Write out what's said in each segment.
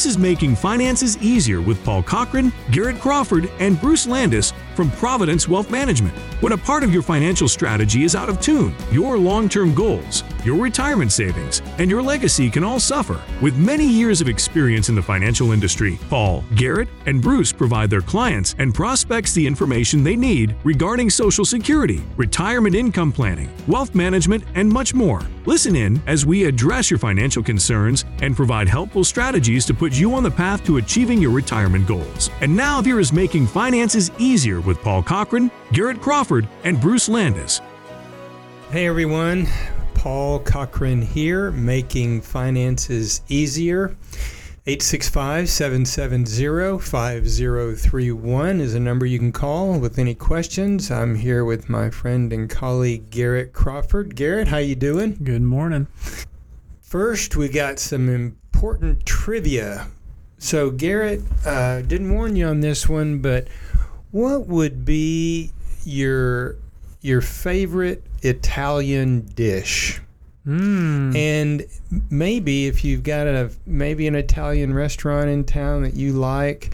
This is Making Finances Easier with Paul Cochran, Garrett Crawford, and Bruce Landis from Providence Wealth Management. When a part of your financial strategy is out of tune, your long term goals, your retirement savings, and your legacy can all suffer. With many years of experience in the financial industry, Paul, Garrett, and Bruce provide their clients and prospects the information they need regarding Social Security, retirement income planning, wealth management, and much more. Listen in as we address your financial concerns and provide helpful strategies to put you on the path to achieving your retirement goals. And now here is Making Finances Easier with Paul Cochran, Garrett Crawford, and Bruce Landis. Hey everyone, Paul Cochran here, making finances easier. 865 770 5031 is a number you can call with any questions. I'm here with my friend and colleague Garrett Crawford. Garrett, how you doing? Good morning. First, we got some important trivia. So, Garrett, uh, didn't warn you on this one, but what would be your your favorite Italian dish? Mm. And maybe if you've got a maybe an Italian restaurant in town that you like,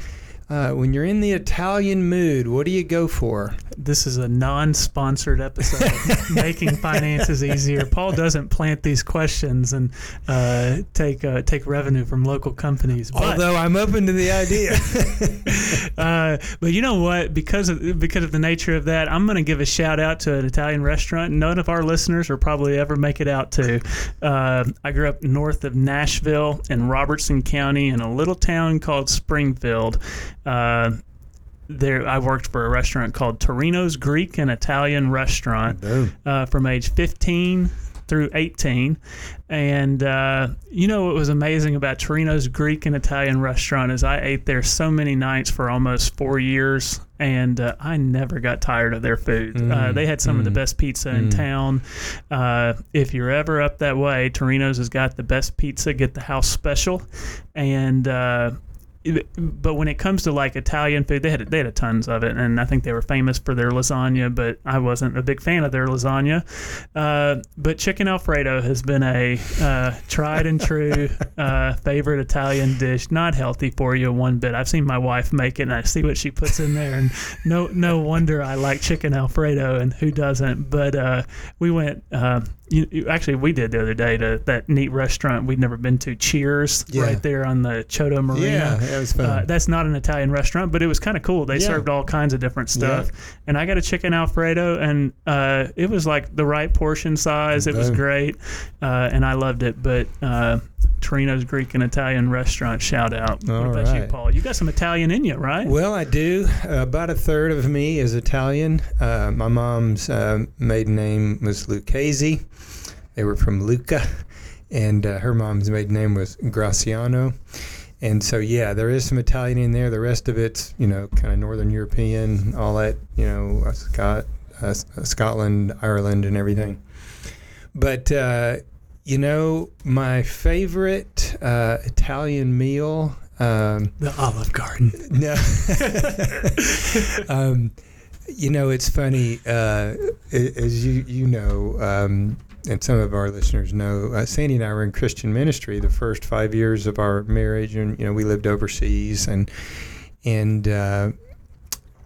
uh, when you're in the Italian mood, what do you go for? This is a non-sponsored episode, making finances easier. Paul doesn't plant these questions and uh, take uh, take revenue from local companies. But, Although I'm open to the idea. Uh, but you know what? Because of because of the nature of that, I'm going to give a shout out to an Italian restaurant. None of our listeners will probably ever make it out to. Uh, I grew up north of Nashville in Robertson County in a little town called Springfield uh, there I worked for a restaurant called Torino's Greek and Italian restaurant uh, from age 15 through 18. And uh, you know what was amazing about Torino's Greek and Italian restaurant is I ate there so many nights for almost four years, and uh, I never got tired of their food. Uh, mm. Uh, they had some mm. of the mm. best pizza mm. in town. Uh, if you're ever up that way, Torino's has got the best pizza. Get the house special, and uh, but when it comes to like Italian food, they had they had tons of it, and I think they were famous for their lasagna. But I wasn't a big fan of their lasagna. Uh, but chicken alfredo has been a uh, tried and true uh, favorite Italian dish. Not healthy for you one bit. I've seen my wife make it, and I see what she puts in there, and no no wonder I like chicken alfredo, and who doesn't? But uh, we went uh, you, you, actually we did the other day to that neat restaurant we'd never been to cheers yeah. right there on the choto marina yeah it was fun. Uh, that's not an italian restaurant but it was kind of cool they yeah. served all kinds of different stuff yeah. and i got a chicken alfredo and uh, it was like the right portion size it was great uh, and i loved it but uh, Torino's Greek and Italian restaurant shout out. All what about right. you, Paul? You got some Italian in you, right? Well, I do. Uh, about a third of me is Italian. Uh, my mom's uh, maiden name was Lucchese. They were from Lucca, and uh, her mom's maiden name was Graciano. And so, yeah, there is some Italian in there. The rest of it's, you know, kind of Northern European, all that, you know, uh, Scott, uh, Scotland, Ireland, and everything. But uh, you know, my favorite uh, Italian meal. Um, the Olive Garden. No. um, you know, it's funny. Uh, as you you know, um, and some of our listeners know, uh, Sandy and I were in Christian ministry the first five years of our marriage, and you know we lived overseas, and and uh,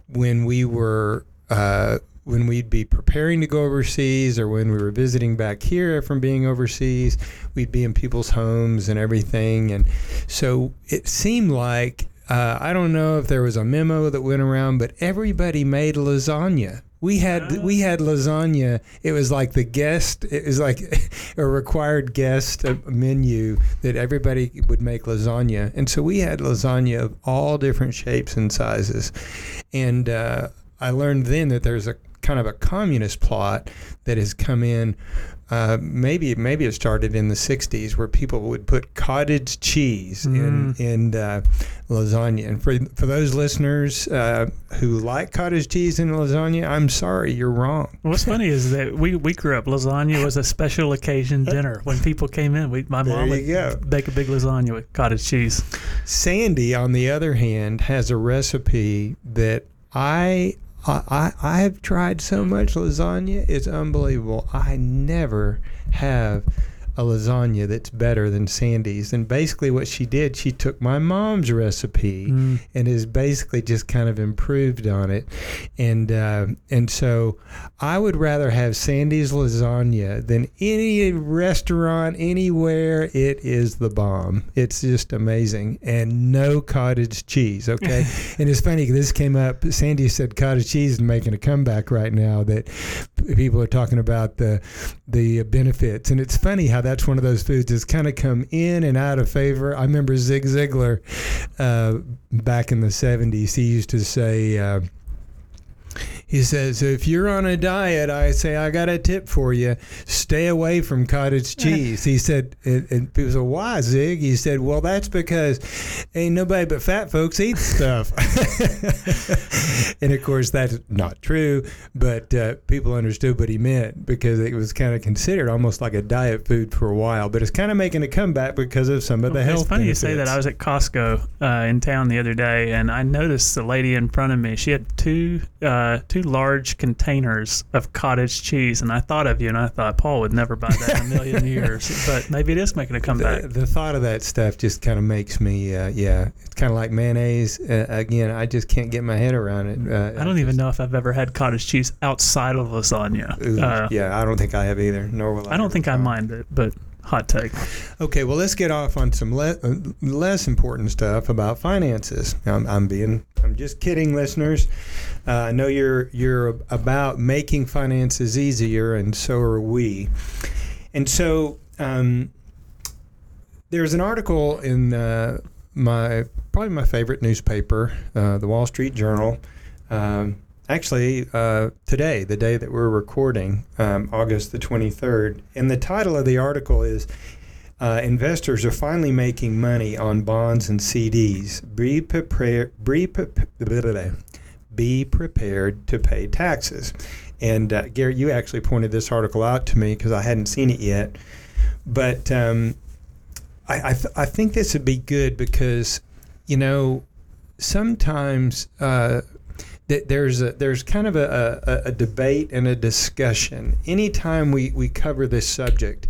when we were uh, when we'd be preparing to go overseas, or when we were visiting back here from being overseas, we'd be in people's homes and everything, and so it seemed like. Uh, I don't know if there was a memo that went around, but everybody made lasagna we had we had lasagna. It was like the guest. It was like a required guest menu that everybody would make lasagna, and so we had lasagna of all different shapes and sizes. And uh, I learned then that there's a kind of a communist plot that has come in uh, maybe maybe it started in the 60s where people would put cottage cheese mm. in in uh, lasagna. And for for those listeners uh, who like cottage cheese in lasagna, I'm sorry, you're wrong. What's funny is that we, we grew up lasagna was a special occasion dinner. When people came in, we my mom would go. bake a big lasagna with cottage cheese. Sandy, on the other hand, has a recipe that I I, I have tried so much lasagna, it's unbelievable. I never have a lasagna that's better than Sandy's. And basically, what she did, she took my mom's recipe Mm. and has basically just kind of improved on it. And uh, and so, I would rather have Sandy's lasagna than any restaurant anywhere. It is the bomb. It's just amazing, and no cottage cheese. Okay, and it's funny. This came up. Sandy said cottage cheese is making a comeback right now. That people are talking about the the benefits, and it's funny how that's one of those foods that's kind of come in and out of favor. I remember Zig Ziglar uh, back in the '70s. He used to say. He says, if you're on a diet, I say, I got a tip for you. Stay away from cottage cheese. He said, and, and people said, why, Zig? He said, well, that's because ain't nobody but fat folks eat stuff. and of course, that's not true, but uh, people understood what he meant because it was kind of considered almost like a diet food for a while. But it's kind of making a comeback because of some of the health It's funny benefits. you say that. I was at Costco uh, in town the other day, and I noticed the lady in front of me. She had two uh, two large containers of cottage cheese, and I thought of you, and I thought Paul would never buy that in a million years. But maybe it is making a comeback. The, the thought of that stuff just kind of makes me, uh, yeah, it's kind of like mayonnaise. Uh, again, I just can't get my head around it. Uh, I don't even know if I've ever had cottage cheese outside of lasagna. Uh, yeah, I don't think I have either. Nor will I. I don't think I mind it, but hot take. Okay, well, let's get off on some le- uh, less important stuff about finances. I'm, I'm being, I'm just kidding, listeners. Uh, I know you're you're about making finances easier, and so are we. And so, um, there's an article in uh, my probably my favorite newspaper, uh, the Wall Street Journal. Um, actually, uh, today, the day that we're recording, um, August the 23rd, and the title of the article is uh, investors are finally making money on bonds and CDs. Be prepared. Be, pre- be prepared to pay taxes. And uh, Gary, you actually pointed this article out to me because I hadn't seen it yet. But um, I, I, th- I think this would be good because, you know, sometimes uh, th- there's a, there's kind of a, a, a debate and a discussion anytime we, we cover this subject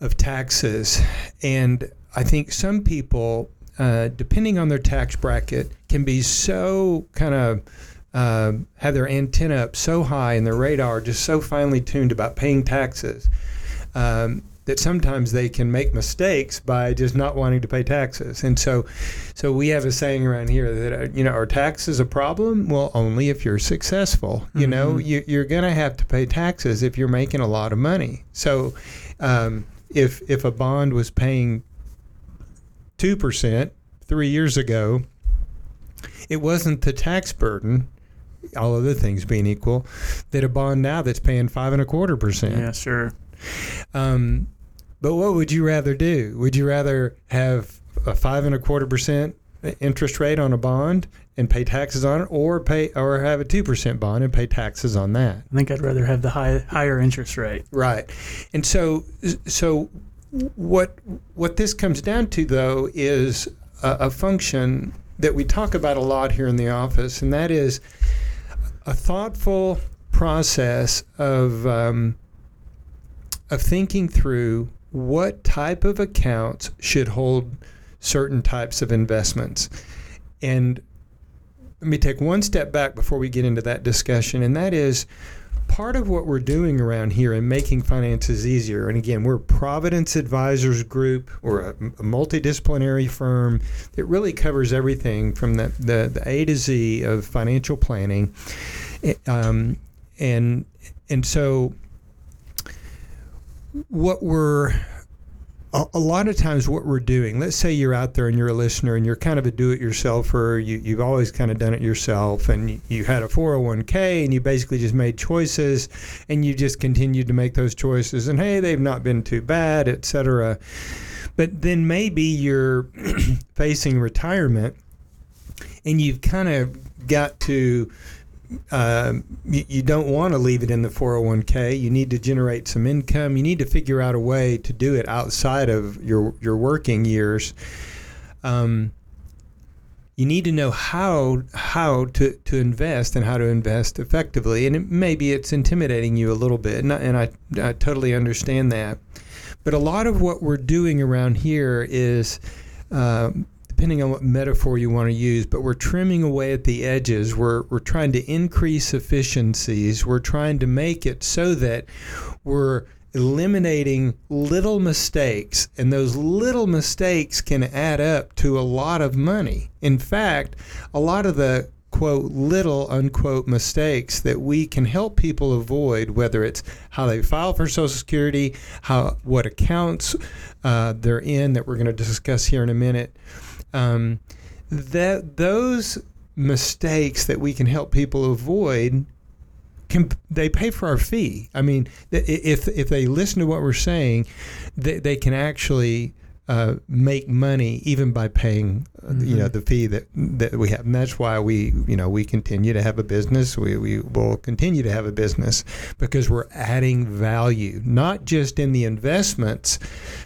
of taxes. And I think some people, uh, depending on their tax bracket, can be so kind of uh, have their antenna up so high and their radar just so finely tuned about paying taxes um, that sometimes they can make mistakes by just not wanting to pay taxes. And so, so we have a saying around here that uh, you know, are taxes a problem? Well, only if you're successful. You know, you, you're going to have to pay taxes if you're making a lot of money. So, um, if if a bond was paying two percent three years ago, it wasn't the tax burden. All other things being equal, that a bond now that's paying five and a quarter percent. Yeah, sure. Um, but what would you rather do? Would you rather have a five and a quarter percent interest rate on a bond and pay taxes on it, or pay or have a two percent bond and pay taxes on that? I think I'd rather have the high, higher interest rate. Right. And so so what what this comes down to though is a, a function that we talk about a lot here in the office, and that is a thoughtful process of um, of thinking through what type of accounts should hold certain types of investments. And let me take one step back before we get into that discussion, and that is part of what we're doing around here in making finances easier. And again, we're Providence Advisors Group. A, a multidisciplinary firm that really covers everything from the, the, the A to Z of financial planning. Um, and and so what we're a, a lot of times what we're doing let's say you're out there and you're a listener and you're kind of a do-it-yourselfer you, you've always kind of done it yourself and you, you had a 401k and you basically just made choices and you just continued to make those choices and hey they've not been too bad etc but then maybe you're facing retirement and you've kind of got to um, you, you don't want to leave it in the 401k. You need to generate some income. You need to figure out a way to do it outside of your your working years. Um, you need to know how how to, to invest and how to invest effectively. And it, maybe it's intimidating you a little bit, and I, and I, I totally understand that. But a lot of what we're doing around here is. Um, depending on what metaphor you want to use, but we're trimming away at the edges. We're, we're trying to increase efficiencies. We're trying to make it so that we're eliminating little mistakes, and those little mistakes can add up to a lot of money. In fact, a lot of the quote little unquote mistakes that we can help people avoid whether it's how they file for social security how what accounts uh, they're in that we're going to discuss here in a minute um, that those mistakes that we can help people avoid can they pay for our fee. I mean if if they listen to what we're saying they, they can actually uh, make money even by paying mm-hmm. you know the fee that that we have. And that's why we you know we continue to have a business. We, we will continue to have a business because we're adding value not just in the investments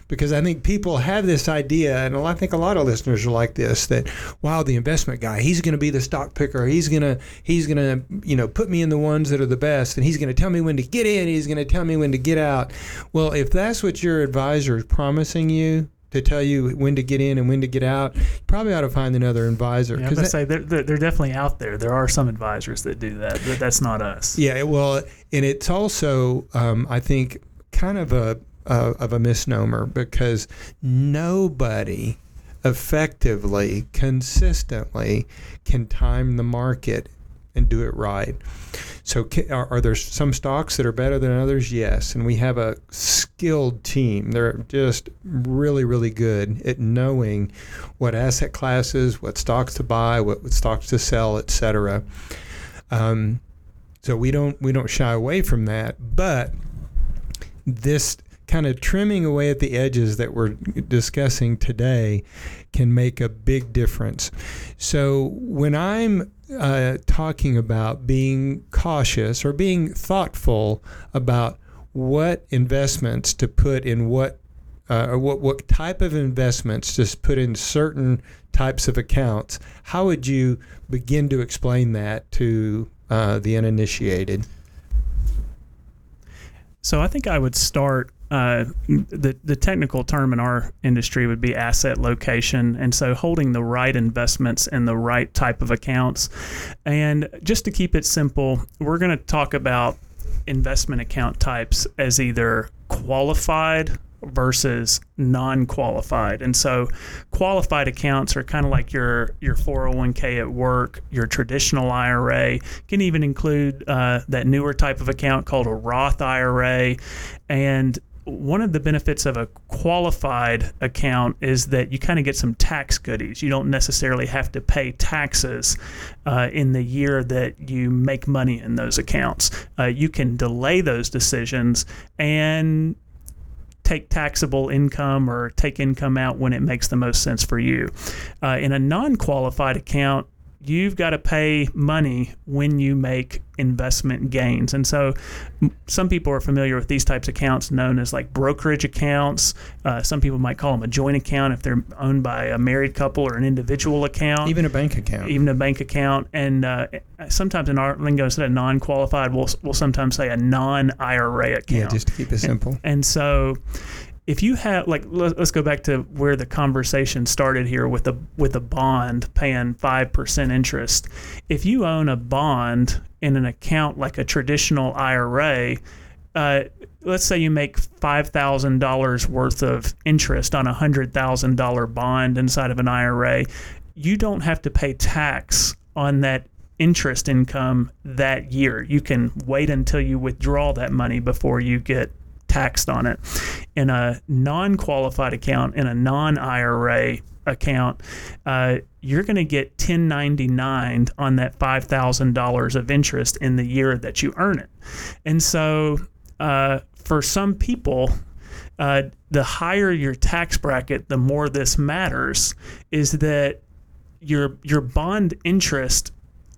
because I think people have this idea and I think a lot of listeners are like this that wow the investment guy he's going to be the stock picker. He's going to he's going to you know put me in the ones that are the best and he's going to tell me when to get in. He's going to tell me when to get out. Well if that's what your advisor is promising you to tell you when to get in and when to get out, you probably ought to find another advisor. Yeah, I say they're, they're definitely out there. There are some advisors that do that, but that's not us. Yeah, well, and it's also, um, I think, kind of a uh, of a misnomer because nobody effectively, consistently can time the market and do it right. So, are, are, there some stocks that are better than others? Yes. And we have a skilled team. They're just really, really good at knowing what asset classes, what stocks to buy, what, what stocks to sell, et cetera. Um, so we don't we don't shy away from that. But this kind of trimming away at the edges that we're discussing today can make a big difference. So when I'm uh, talking about being cautious or being thoughtful about what investments to put in what uh, or what, what type of investments to put in certain types of accounts, how would you begin to explain that to uh, the uninitiated? So I think I would start uh, the the technical term in our industry would be asset location, and so holding the right investments in the right type of accounts. And just to keep it simple, we're going to talk about investment account types as either qualified versus non-qualified. And so qualified accounts are kind of like your your 401k at work, your traditional IRA, can even include uh, that newer type of account called a Roth IRA. And one of the benefits of a qualified account is that you kind of get some tax goodies. You don't necessarily have to pay taxes uh, in the year that you make money in those accounts. Uh, you can delay those decisions and take taxable income or take income out when it makes the most sense for you. Uh, in a non qualified account, you've got to pay money when you make investment gains. And so some people are familiar with these types of accounts known as like brokerage accounts. Uh, some people might call them a joint account if they're owned by a married couple or an individual account. Even a bank account. Even a bank account. And uh, sometimes in our lingo, instead of non qualified, we'll, we'll sometimes say a non IRA account. Yeah, just to keep it simple. And, and so if you have like let's go back to where the conversation started here with a with a bond paying 5% interest if you own a bond in an account like a traditional IRA uh, let's say you make $5,000 worth of interest on a $100,000 bond inside of an IRA you don't have to pay tax on that interest income that year. You can wait until you withdraw that money before you get taxed on it. In a non qualified account, in a non IRA account, uh, you're going to get 1099 on that $5,000 of interest in the year that you earn it. And so uh, for some people, uh, the higher your tax bracket, the more this matters, is that your your bond interest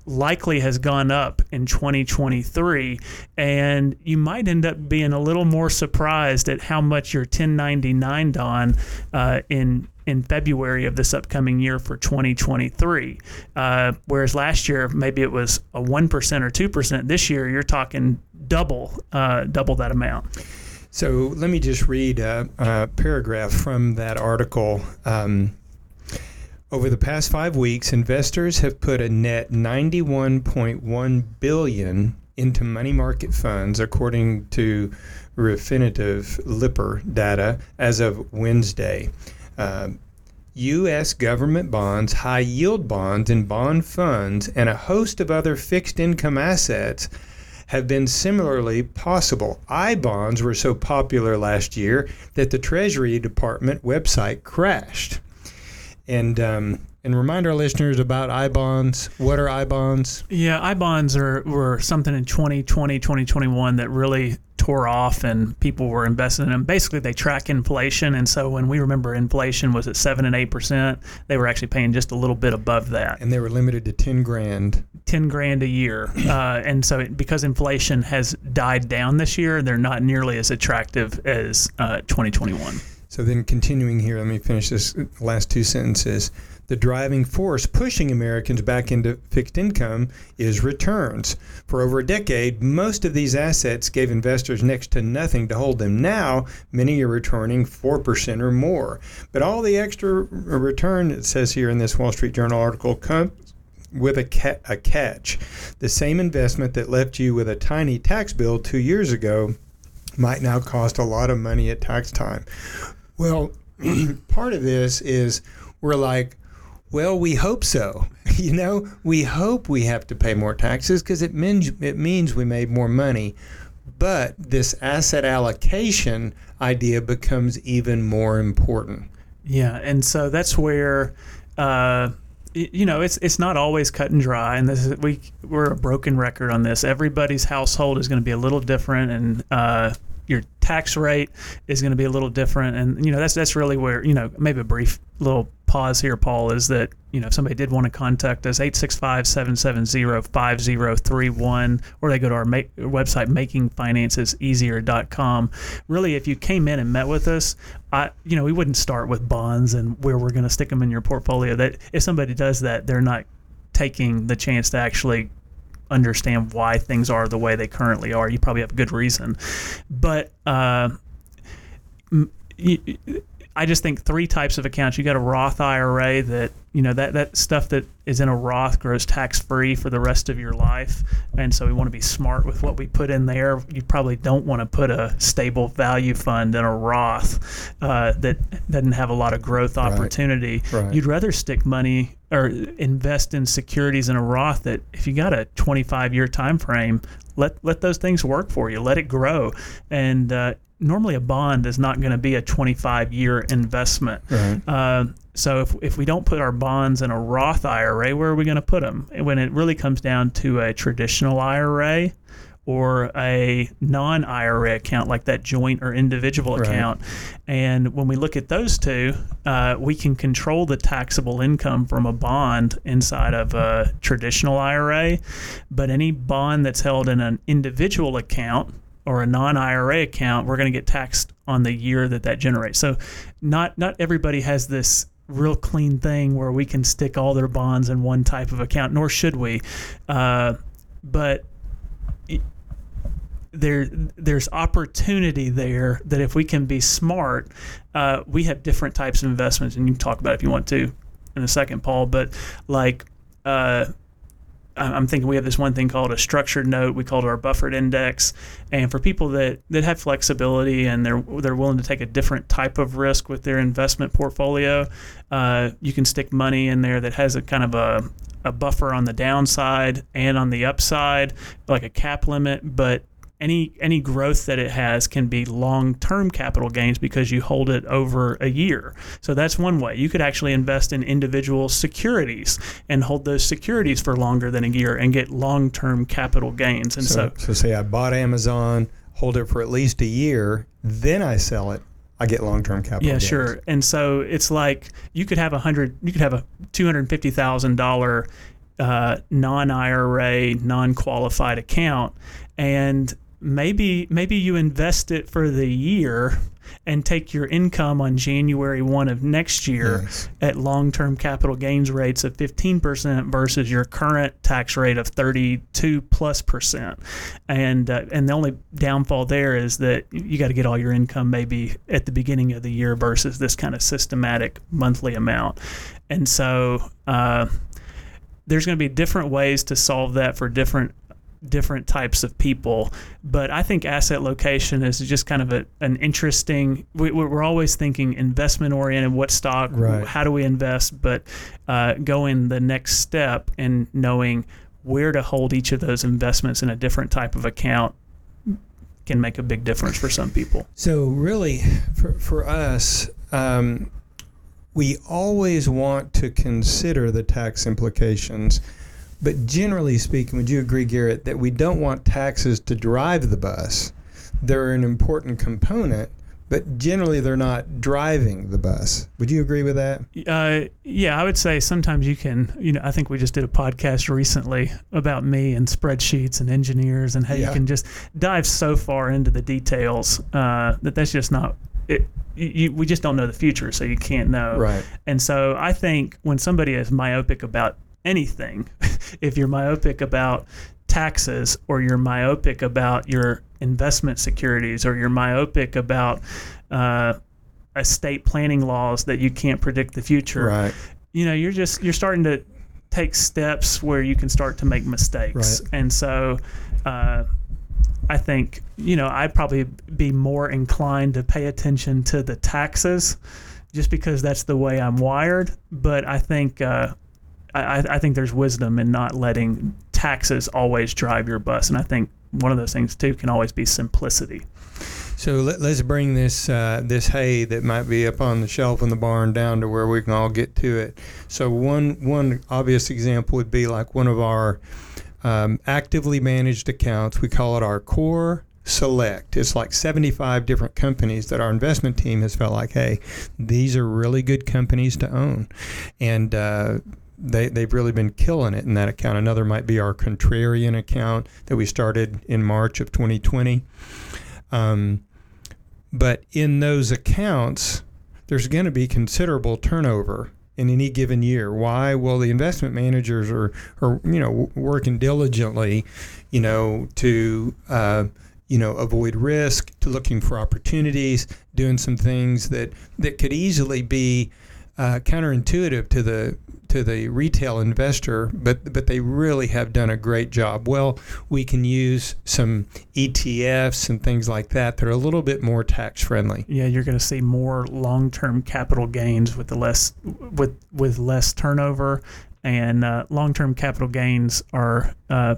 likely has gone up in 2023 and you might end up being a little more surprised at how much your 1099 on uh, in in February of this upcoming year for 2023 uh, whereas last year maybe it was a 1% or 2% this year you're talking double uh, double that amount So let me just read a, a paragraph from that article. Um, over the past five weeks, investors have put a net 91.1 billion into money market funds, according to Refinitiv Lipper data as of Wednesday. Uh, U.S. government bonds, high yield bonds, and bond funds, and a host of other fixed income assets have been similarly possible. I bonds were so popular last year that the Treasury Department website crashed. And um, and remind our listeners about I bonds. What are I bonds? Yeah, I bonds are were something in 2020, 2021 that really tore off and people were investing in them. Basically, they track inflation, and so when we remember inflation was at seven and eight percent, they were actually paying just a little bit above that. And they were limited to ten grand. Ten grand a year, uh, and so it, because inflation has died down this year, they're not nearly as attractive as uh, 2021. So then, continuing here, let me finish this last two sentences the driving force pushing Americans back into fixed income is returns. For over a decade, most of these assets gave investors next to nothing to hold them. Now, many are returning 4% or more. But all the extra return, it says here in this Wall Street Journal article, comes with a, ca- a catch. The same investment that left you with a tiny tax bill two years ago might now cost a lot of money at tax time. Well, part of this is we're like, well, we hope so. You know, we hope we have to pay more taxes because it means it means we made more money. But this asset allocation idea becomes even more important. Yeah, and so that's where. Uh, you know, it's it's not always cut and dry, and this is, we we're a broken record on this. Everybody's household is going to be a little different, and uh, your tax rate is going to be a little different, and you know that's that's really where you know maybe a brief little pause here, Paul, is that you know if somebody did want to contact us 865-770-5031 or they go to our ma- website makingfinanceseasier.com. Really, if you came in and met with us, I you know we wouldn't start with bonds and where we're going to stick them in your portfolio. That if somebody does that, they're not taking the chance to actually understand why things are the way they currently are. You probably have a good reason, but uh, I just think three types of accounts. You got a Roth IRA that you know that that stuff that is in a Roth grows tax free for the rest of your life, and so we want to be smart with what we put in there. You probably don't want to put a stable value fund in a Roth uh, that doesn't have a lot of growth opportunity. Right. Right. You'd rather stick money or invest in securities in a Roth that if you got a 25 year time frame, let let those things work for you. Let it grow, and uh, normally a bond is not going to be a 25 year investment. Right. Uh, so if, if we don't put our bonds in a Roth IRA, where are we going to put them? When it really comes down to a traditional IRA or a non IRA account like that joint or individual Right. account. And when we look at those two, uh, we can control the taxable income from a bond inside of a traditional IRA. But any bond that's held in an individual account, or a non-IRA account, we're going to get taxed on the year that that generates. So, not not everybody has this real clean thing where we can stick all their bonds in one type of account, nor should we. Uh, but there there's opportunity there that if we can be smart, uh, we have different types of investments, and you can talk about it if you want to in a second, Paul. But like. Uh, I'm thinking we have this one thing called a structured note. We call it our buffered index. And for people that, that have flexibility and they're they're willing to take a different type of risk with their investment portfolio, uh, you can stick money in there that has a kind of a a buffer on the downside and on the upside, like a cap limit, but any any growth that it has can be long-term capital gains because you hold it over a year. So that's one way. You could actually invest in individual securities and hold those securities for longer than a year and get long-term capital gains. And So, so, so say I bought Amazon, hold it for at least a year, then I sell it. I get long term capital. yeah, gains. sure. And so it's like you could have a hundred, you could have a two hundred fifty thousand dollar uh, non-IRA, non-qualified account, and maybe maybe you invest it for the year and take your income on January 1 of next year Yes. at long term capital gains rates of 15% versus your current tax rate of 32 plus percent. And, uh, and the only downfall there is that you got to get all your income maybe at the beginning of the year versus this kind of systematic monthly amount. And so uh, there's going to be different ways to solve that for different different types of people. But I think asset location is just kind of a, an interesting. We, we're always thinking investment oriented. What stock? Right. How do we invest? But uh, going the next step and knowing where to hold each of those investments in a different type of account can make a big difference for some people. So really, for for us, um, we always want to consider the tax implications. But generally speaking, would you agree, Garrett, that we don't want taxes to drive the bus? They're an important component, but generally they're not driving the bus. Would you agree with that? Uh, yeah, I would say sometimes you can. You know, I think we just did a podcast recently about me and spreadsheets and engineers and how Yeah. you can just dive so far into the details uh, that that's just not. It, you, we just don't know the future, so you can't know. Right. And so I think when somebody is myopic about anything, if you're myopic about taxes or you're myopic about your investment securities or you're myopic about uh, estate planning laws that you can't predict the future, Right. you know, you're just you're starting to take steps where you can start to make mistakes. Right. And so uh, I think, you know, I'd probably be more inclined to pay attention to the taxes just because that's the way I'm wired. But I think uh, I, I think there's wisdom in not letting taxes always drive your bus. And I think one of those things too can always be simplicity. So let, let's bring this uh, this hay that might be up on the shelf in the barn down to where we can all get to it. So one one obvious example would be like one of our um, actively managed accounts. We call it our core select. It's like 75 different companies that our investment team has felt like, hey, these are really good companies to own, and. Uh, they, they've really been killing it in that account. Another might be our contrarian account that we started in March of 2020. Um, but in those accounts, there's going to be considerable turnover in any given year. Why? Well, the investment managers are, are you know, working diligently, you know, to uh, you know avoid risk, to looking for opportunities, doing some things that that could easily be uh, counterintuitive to the to the retail investor, but but they really have done a great job. Well, we can use some ETFs and things like that are a little bit more tax friendly. yeah, you're going to see more long-term capital gains with the less with with less turnover, and uh, long-term capital gains are uh,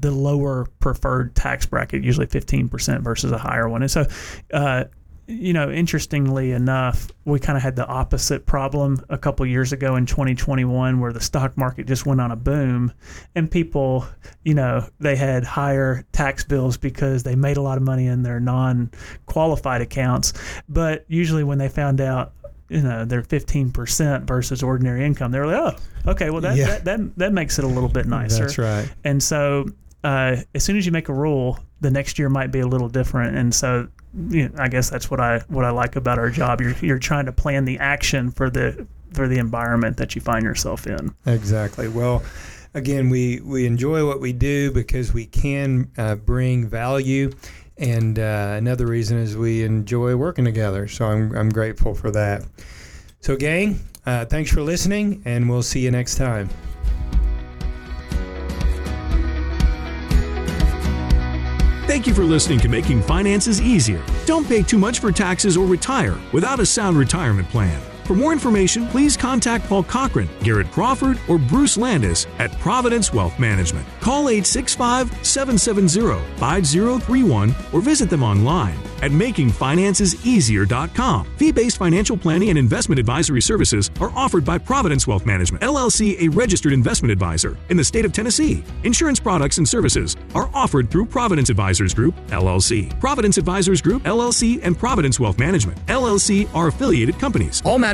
the lower preferred tax bracket, usually 15% versus a higher one. And so, uh, you know, interestingly enough, we kind of had the opposite problem a couple years ago in 2021 where the stock market just went on a boom and people, you know, they had higher tax bills because they made a lot of money in their non qualified accounts. But usually when they found out, you know, they're 15% versus ordinary income, they were like, oh, okay, well, that, Yeah. that, that, that makes it a little bit nicer. That's right. And so, uh, as soon as you make a rule, the next year might be a little different. And so, you know, I guess that's what I what I like about our job. You're you're trying to plan the action for the for the environment that you find yourself in. Exactly. Well, again, we, we enjoy what we do because we can uh, bring value. And uh, another reason is we enjoy working together. So I'm, I'm grateful for that. So, gang, uh, thanks for listening, and we'll see you next time. Thank you for listening to Making Finances Easier. Don't pay too much for taxes or retire without a sound retirement plan. For more information, please contact Paul Cochran, Garrett Crawford, or Bruce Landis at Providence Wealth Management. Call 865 770 5031 or visit them online at makingfinanceseasier.com. Fee based financial planning and investment advisory services are offered by Providence Wealth Management, LLC, a registered investment advisor in the state of Tennessee. Insurance products and services are offered through Providence Advisors Group, LLC. Providence Advisors Group, LLC, and Providence Wealth Management, LLC are affiliated companies. All matters